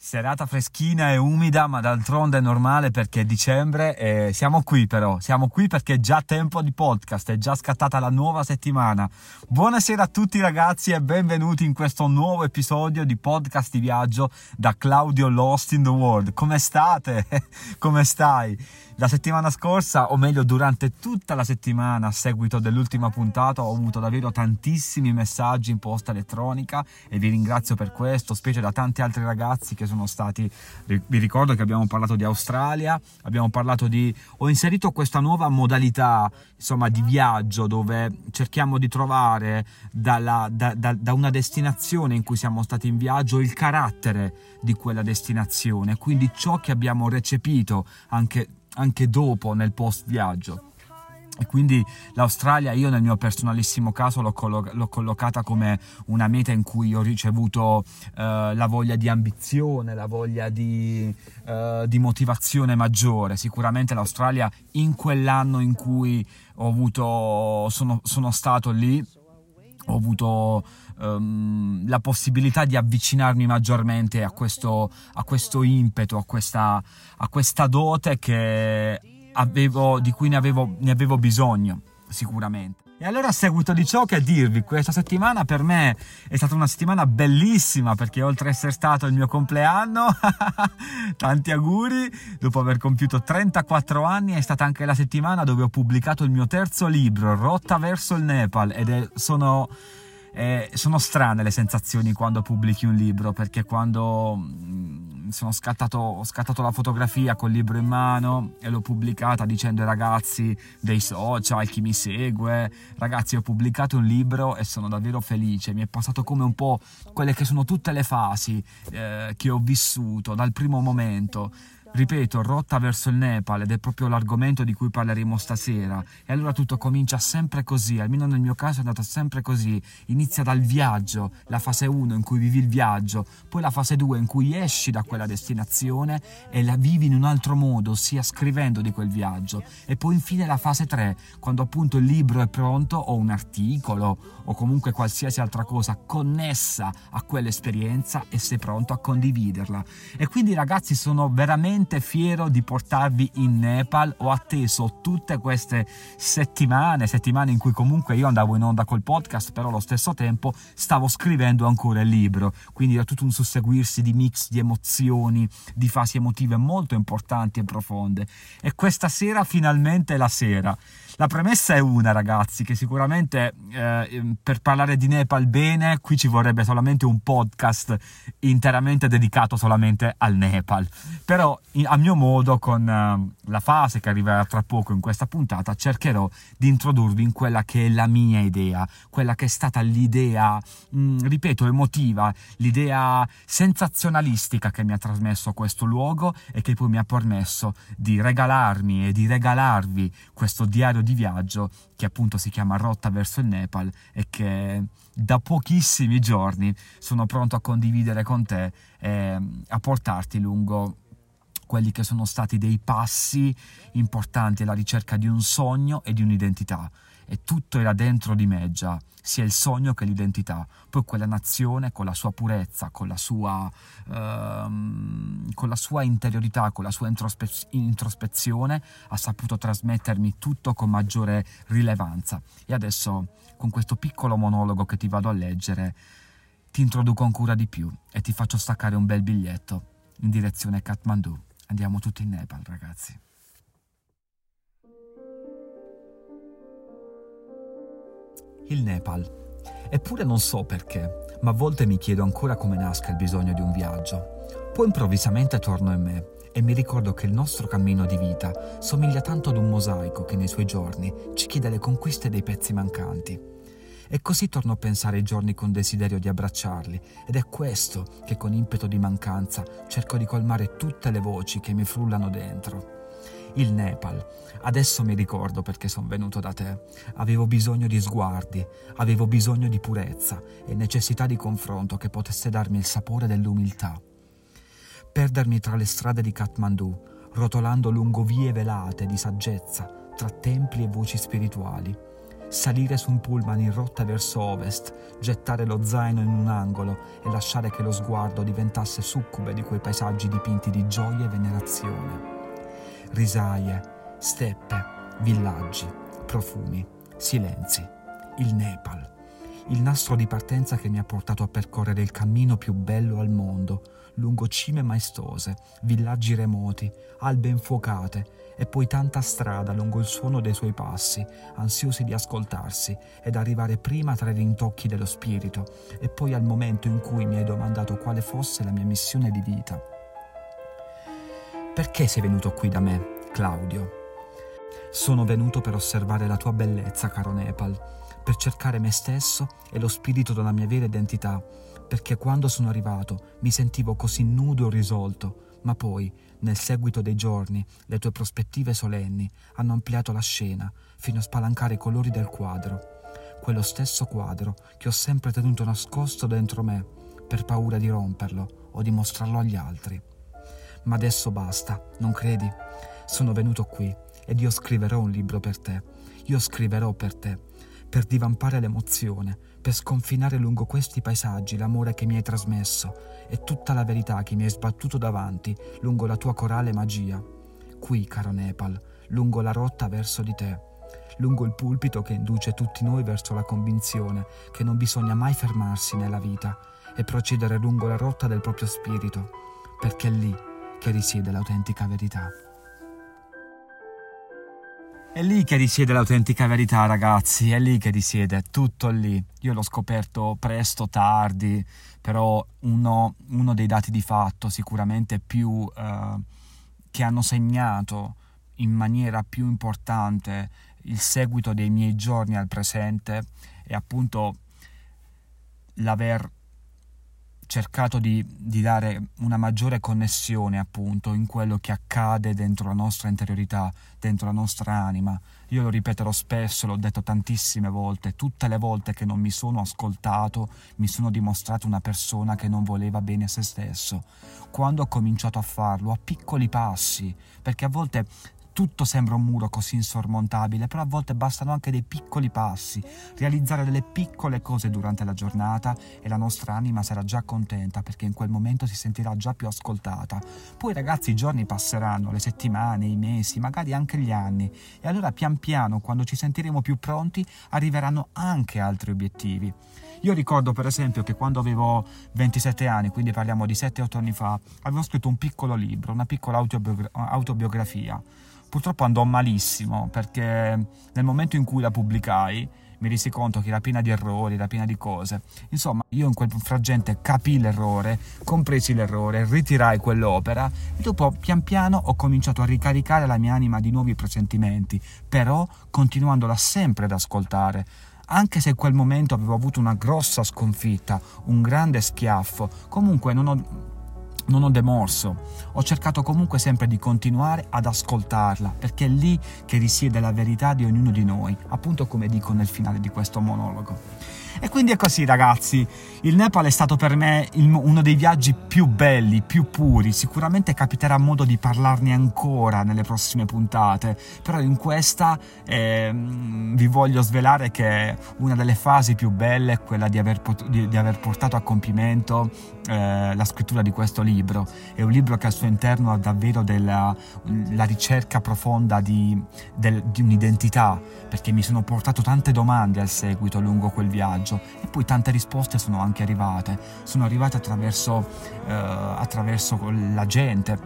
Serata freschina e umida, ma d'altronde è normale perché è dicembre e siamo qui però, siamo qui perché è già tempo di podcast, è già scattata la nuova settimana. Buonasera a tutti ragazzi e benvenuti in questo nuovo episodio di podcast di viaggio da Claudio Lost in the World. Come state? Come stai? La settimana scorsa, o meglio durante tutta la settimana a seguito dell'ultima puntata, ho avuto davvero tantissimi messaggi in posta elettronica e vi ringrazio per questo, specie da tanti altri ragazzi che sono stati, vi ricordo che abbiamo parlato di Australia, abbiamo parlato di, ho inserito questa nuova modalità insomma di viaggio dove cerchiamo di trovare dalla, da, da, da una destinazione in cui siamo stati in viaggio il carattere di quella destinazione, quindi ciò che abbiamo recepito anche anche dopo nel post viaggio. E quindi l'Australia io nel mio personalissimo caso l'ho, collo- l'ho, collocata come una meta in cui ho ricevuto eh, la voglia di ambizione, la voglia di, eh, di, motivazione maggiore. Sicuramente l'Australia in quell'anno in cui avuto, sono, sono stato lì, ho avuto um, la possibilità di avvicinarmi maggiormente a questo, a questo impeto, a questa, a questa dote avevo, di cui ne avevo, ne avevo bisogno, sicuramente. E allora a seguito di ciò che dirvi, questa settimana per me è stata una settimana bellissima perché oltre ad essere stato il mio compleanno, tanti auguri, dopo aver compiuto 34 anni è stata anche la settimana dove ho pubblicato il mio terzo libro, Rotta verso il Nepal, ed è, sono eh, sono strane le sensazioni quando pubblichi un libro, perché quando mm, scattato, ho scattato la fotografia col libro in mano e l'ho pubblicata dicendo ai ragazzi dei social, chi mi segue, ragazzi ho pubblicato un libro e sono davvero felice, mi è passato come un po' quelle che sono tutte le fasi eh, che ho vissuto dal primo momento ripeto, rotta verso il Nepal ed è proprio l'argomento di cui parleremo stasera. E allora tutto comincia sempre così, almeno nel mio caso è andato sempre così. Inizia dal viaggio, la fase 1 in cui vivi il viaggio, poi la fase 2 in cui esci da quella destinazione e la vivi in un altro modo, ossia scrivendo di quel viaggio. E poi infine la fase 3, quando appunto il libro è pronto o un articolo o comunque qualsiasi altra cosa connessa a quell'esperienza e sei pronto a condividerla. E quindi ragazzi sono veramente fiero di portarvi in Nepal, ho atteso tutte queste settimane, settimane in cui comunque io andavo in onda col podcast, però allo stesso tempo stavo scrivendo ancora il libro, quindi era tutto un susseguirsi di mix di emozioni, di fasi emotive molto importanti e profonde. E questa sera finalmente è la sera. La premessa è una, ragazzi, che sicuramente eh, per parlare di Nepal bene, qui ci vorrebbe solamente un podcast interamente dedicato solamente al Nepal. Però, a mio modo, con uh, la fase che arriverà tra poco in questa puntata, cercherò di introdurvi in quella che è la mia idea, quella che è stata l'idea, mm, ripeto, emotiva, l'idea sensazionalistica che mi ha trasmesso questo luogo e che poi mi ha permesso di regalarmi e di regalarvi questo diario di viaggio che appunto si chiama Rotta verso il Nepal e che da pochissimi giorni sono pronto a condividere con te e a portarti lungo quelli che sono stati dei passi importanti alla ricerca di un sogno e di un'identità e tutto era dentro di me già, sia il sogno che l'identità. Poi quella nazione con la sua purezza, con la sua, ehm, con la sua interiorità, con la sua introspe- introspezione, ha saputo trasmettermi tutto con maggiore rilevanza. E adesso, con questo piccolo monologo che ti vado a leggere, ti introduco ancora di più e ti faccio staccare un bel biglietto in direzione Kathmandu. Andiamo tutti in Nepal, ragazzi. il Nepal. Eppure non so perché, ma a volte mi chiedo ancora come nasca il bisogno di un viaggio. Poi improvvisamente torno in me e mi ricordo che il nostro cammino di vita somiglia tanto ad un mosaico che nei suoi giorni ci chiede le conquiste dei pezzi mancanti. E così torno a pensare ai giorni con desiderio di abbracciarli ed è questo che con impeto di mancanza cerco di colmare tutte le voci che mi frullano dentro il Nepal. Adesso mi ricordo perché sono venuto da te. Avevo bisogno di sguardi, avevo bisogno di purezza e necessità di confronto che potesse darmi il sapore dell'umiltà. Perdermi tra le strade di Kathmandu, rotolando lungo vie velate di saggezza, tra templi e voci spirituali. Salire su un pullman in rotta verso ovest, gettare lo zaino in un angolo e lasciare che lo sguardo diventasse succube di quei paesaggi dipinti di gioia e venerazione. Risaie, steppe, villaggi, profumi, silenzi, il Nepal, il nastro di partenza che mi ha portato a percorrere il cammino più bello al mondo, lungo cime maestose, villaggi remoti, albe infuocate e poi tanta strada lungo il suono dei suoi passi, ansiosi di ascoltarsi ed arrivare prima tra i rintocchi dello spirito e poi al momento in cui mi hai domandato quale fosse la mia missione di vita. Perché sei venuto qui da me, Claudio? Sono venuto per osservare la tua bellezza, caro Nepal, per cercare me stesso e lo spirito della mia vera identità, perché quando sono arrivato mi sentivo così nudo e risolto, ma poi, nel seguito dei giorni, le tue prospettive solenni hanno ampliato la scena fino a spalancare i colori del quadro. Quello stesso quadro che ho sempre tenuto nascosto dentro me, per paura di romperlo o di mostrarlo agli altri. Ma adesso basta, non credi? Sono venuto qui ed io scriverò un libro per te. Io scriverò per te, per divampare l'emozione, per sconfinare lungo questi paesaggi l'amore che mi hai trasmesso e tutta la verità che mi hai sbattuto davanti lungo la tua corale magia. Qui, caro Nepal, lungo la rotta verso di te, lungo il pulpito che induce tutti noi verso la convinzione che non bisogna mai fermarsi nella vita e procedere lungo la rotta del proprio spirito, perché è lì che risiede l'autentica verità. È lì che risiede l'autentica verità, ragazzi, è lì che risiede, tutto lì. Io l'ho scoperto presto, tardi, però uno, uno dei dati di fatto sicuramente più eh, che hanno segnato in maniera più importante il seguito dei miei giorni al presente è appunto l'aver cercato di, di, dare una maggiore connessione appunto in quello che accade dentro la nostra interiorità, dentro la nostra anima. Io lo ripeterò spesso, l'ho detto tantissime volte, tutte le volte che non mi sono ascoltato mi sono dimostrato una persona che non voleva bene a se stesso. Quando ho cominciato a farlo, a piccoli passi, perché a volte tutto sembra un muro così insormontabile, però a volte bastano anche dei piccoli passi, realizzare delle piccole cose durante la giornata e la nostra anima sarà già contenta perché in quel momento si sentirà già più ascoltata. Poi ragazzi i giorni passeranno, le settimane, i mesi, magari anche gli anni e allora pian piano quando ci sentiremo più pronti arriveranno anche altri obiettivi. Io ricordo per esempio che quando avevo 27 anni, quindi parliamo di 7-8 anni fa, avevo scritto un piccolo libro, una piccola autobiografia Purtroppo andò malissimo perché nel momento in cui la pubblicai mi resi conto che era piena di errori, era piena di cose. Insomma, io in quel frangente capii l'errore, compresi l'errore, ritirai quell'opera e dopo pian piano ho cominciato a ricaricare la mia anima di nuovi presentimenti, però continuandola sempre ad ascoltare. Anche se in quel momento avevo avuto una grossa sconfitta, un grande schiaffo, comunque non ho non ho demorso, ho cercato comunque sempre di continuare ad ascoltarla, perché è lì che risiede la verità di ognuno di noi, appunto come dico nel finale di questo monologo. E quindi è così ragazzi, il Nepal è stato per me il, uno dei viaggi più belli, più puri, sicuramente capiterà modo di parlarne ancora nelle prossime puntate, però in questa eh, vi voglio svelare che una delle fasi più belle è quella di aver, pot- di, di aver portato a compimento eh, la scrittura di questo libro. È un libro che al suo interno ha davvero della, la ricerca profonda di, del, di un'identità, perché mi sono portato tante domande al seguito lungo quel viaggio e poi tante risposte sono anche arrivate. Sono arrivate attraverso, eh, attraverso la gente,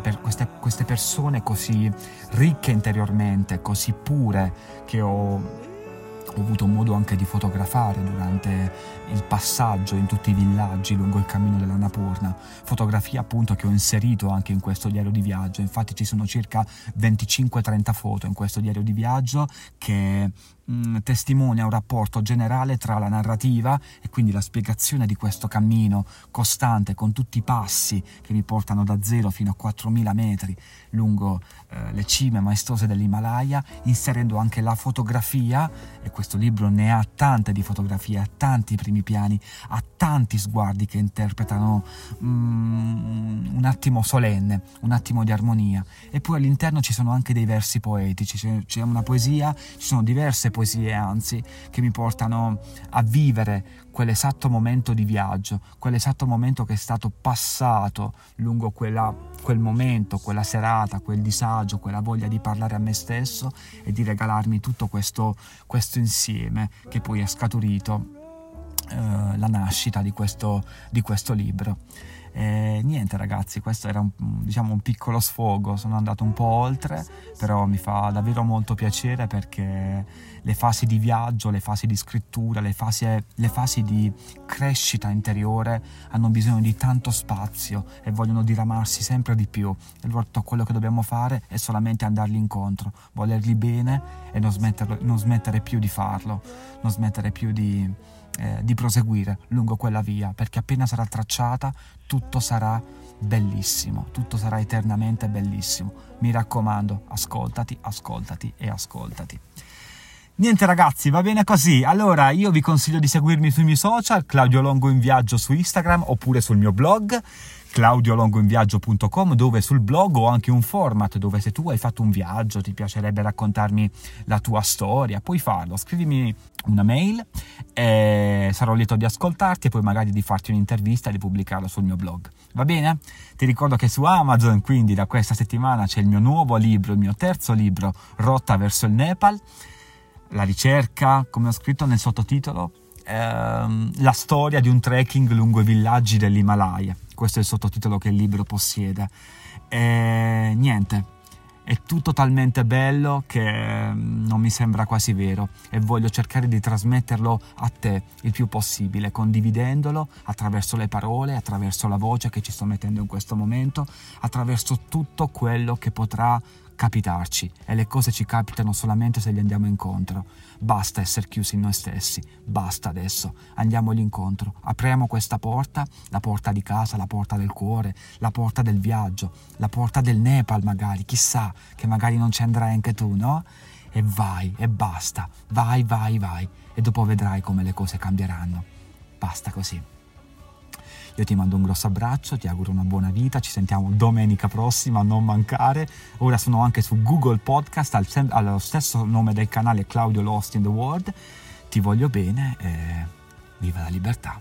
per, queste, queste persone così ricche interiormente, così pure che ho ho avuto modo anche di fotografare durante il passaggio in tutti i villaggi lungo il cammino della Napurna, fotografie appunto che ho inserito anche in questo diario di viaggio, infatti ci sono circa 25-30 foto in questo diario di viaggio che mm, testimonia un rapporto generale tra la narrativa e quindi la spiegazione di questo cammino costante con tutti i passi che mi portano da zero fino a 4.000 metri lungo eh, le cime maestose dell'Himalaya, inserendo anche la fotografia, e questo libro ne ha tante di fotografie, ha tanti primi piani, ha tanti sguardi che interpretano mm, una attimo solenne, un attimo di armonia. Eppure all'interno ci sono anche dei versi poetici, c'è una poesia, ci sono diverse poesie anzi, che mi portano a vivere quell'esatto momento di viaggio, quell'esatto momento che è stato passato lungo quella, quel momento, quella serata, quel disagio, quella voglia di parlare a me stesso e di regalarmi tutto questo, questo insieme che poi è scaturito eh, la nascita di questo, di questo libro. E niente ragazzi, questo era un, diciamo, un piccolo sfogo, sono andato un po' oltre, però mi fa davvero molto piacere perché le fasi di viaggio, le fasi di scrittura, le fasi, le fasi di crescita interiore hanno bisogno di tanto spazio e vogliono diramarsi sempre di più. E allora quello che dobbiamo fare è solamente andarli incontro, volerli bene e non, non smettere più di farlo, non smettere più di eh, di proseguire lungo quella via, perché appena sarà tracciata tutto sarà bellissimo, tutto sarà eternamente bellissimo. Mi raccomando, ascoltati, ascoltati e ascoltati. Niente ragazzi, va bene così. Allora, io vi consiglio di seguirmi sui miei social, Claudio Longo in viaggio su Instagram oppure sul mio blog claudiolongoinviaggio.com dove sul blog ho anche un format dove se tu hai fatto un viaggio, ti piacerebbe raccontarmi la tua storia, puoi farlo, scrivimi una mail e sarò lieto di ascoltarti e poi magari di farti un'intervista e di pubblicarlo sul mio blog. Va bene? Ti ricordo che su Amazon quindi da questa settimana c'è il mio nuovo libro, il mio terzo libro, Rotta verso il Nepal, la ricerca, come ho scritto nel sottotitolo, ehm, la storia di un trekking lungo i villaggi dell'Himalaya questo è il sottotitolo che il libro possiede. E niente, è tutto talmente bello che mm, non mi sembra quasi vero e voglio cercare di trasmetterlo a te il più possibile, condividendolo attraverso le parole, attraverso la voce che ci sto mettendo in questo momento, attraverso tutto quello che potrà capitarci e le cose ci capitano solamente se gli andiamo incontro. Basta essere chiusi in noi stessi, basta adesso, andiamogli incontro, apriamo questa porta, la porta di casa, la porta del cuore, la porta del viaggio, la porta del Nepal magari, chissà che magari non ci andrai anche tu, no? E vai, e basta, vai, vai, vai, e dopo vedrai come le cose cambieranno. Basta così. Io ti mando un grosso abbraccio, ti auguro una buona vita, ci sentiamo domenica prossima, non mancare. Ora sono anche su Google Podcast, al sem- allo stesso nome del canale Claudio Lost in the World. Ti voglio bene e viva la libertà.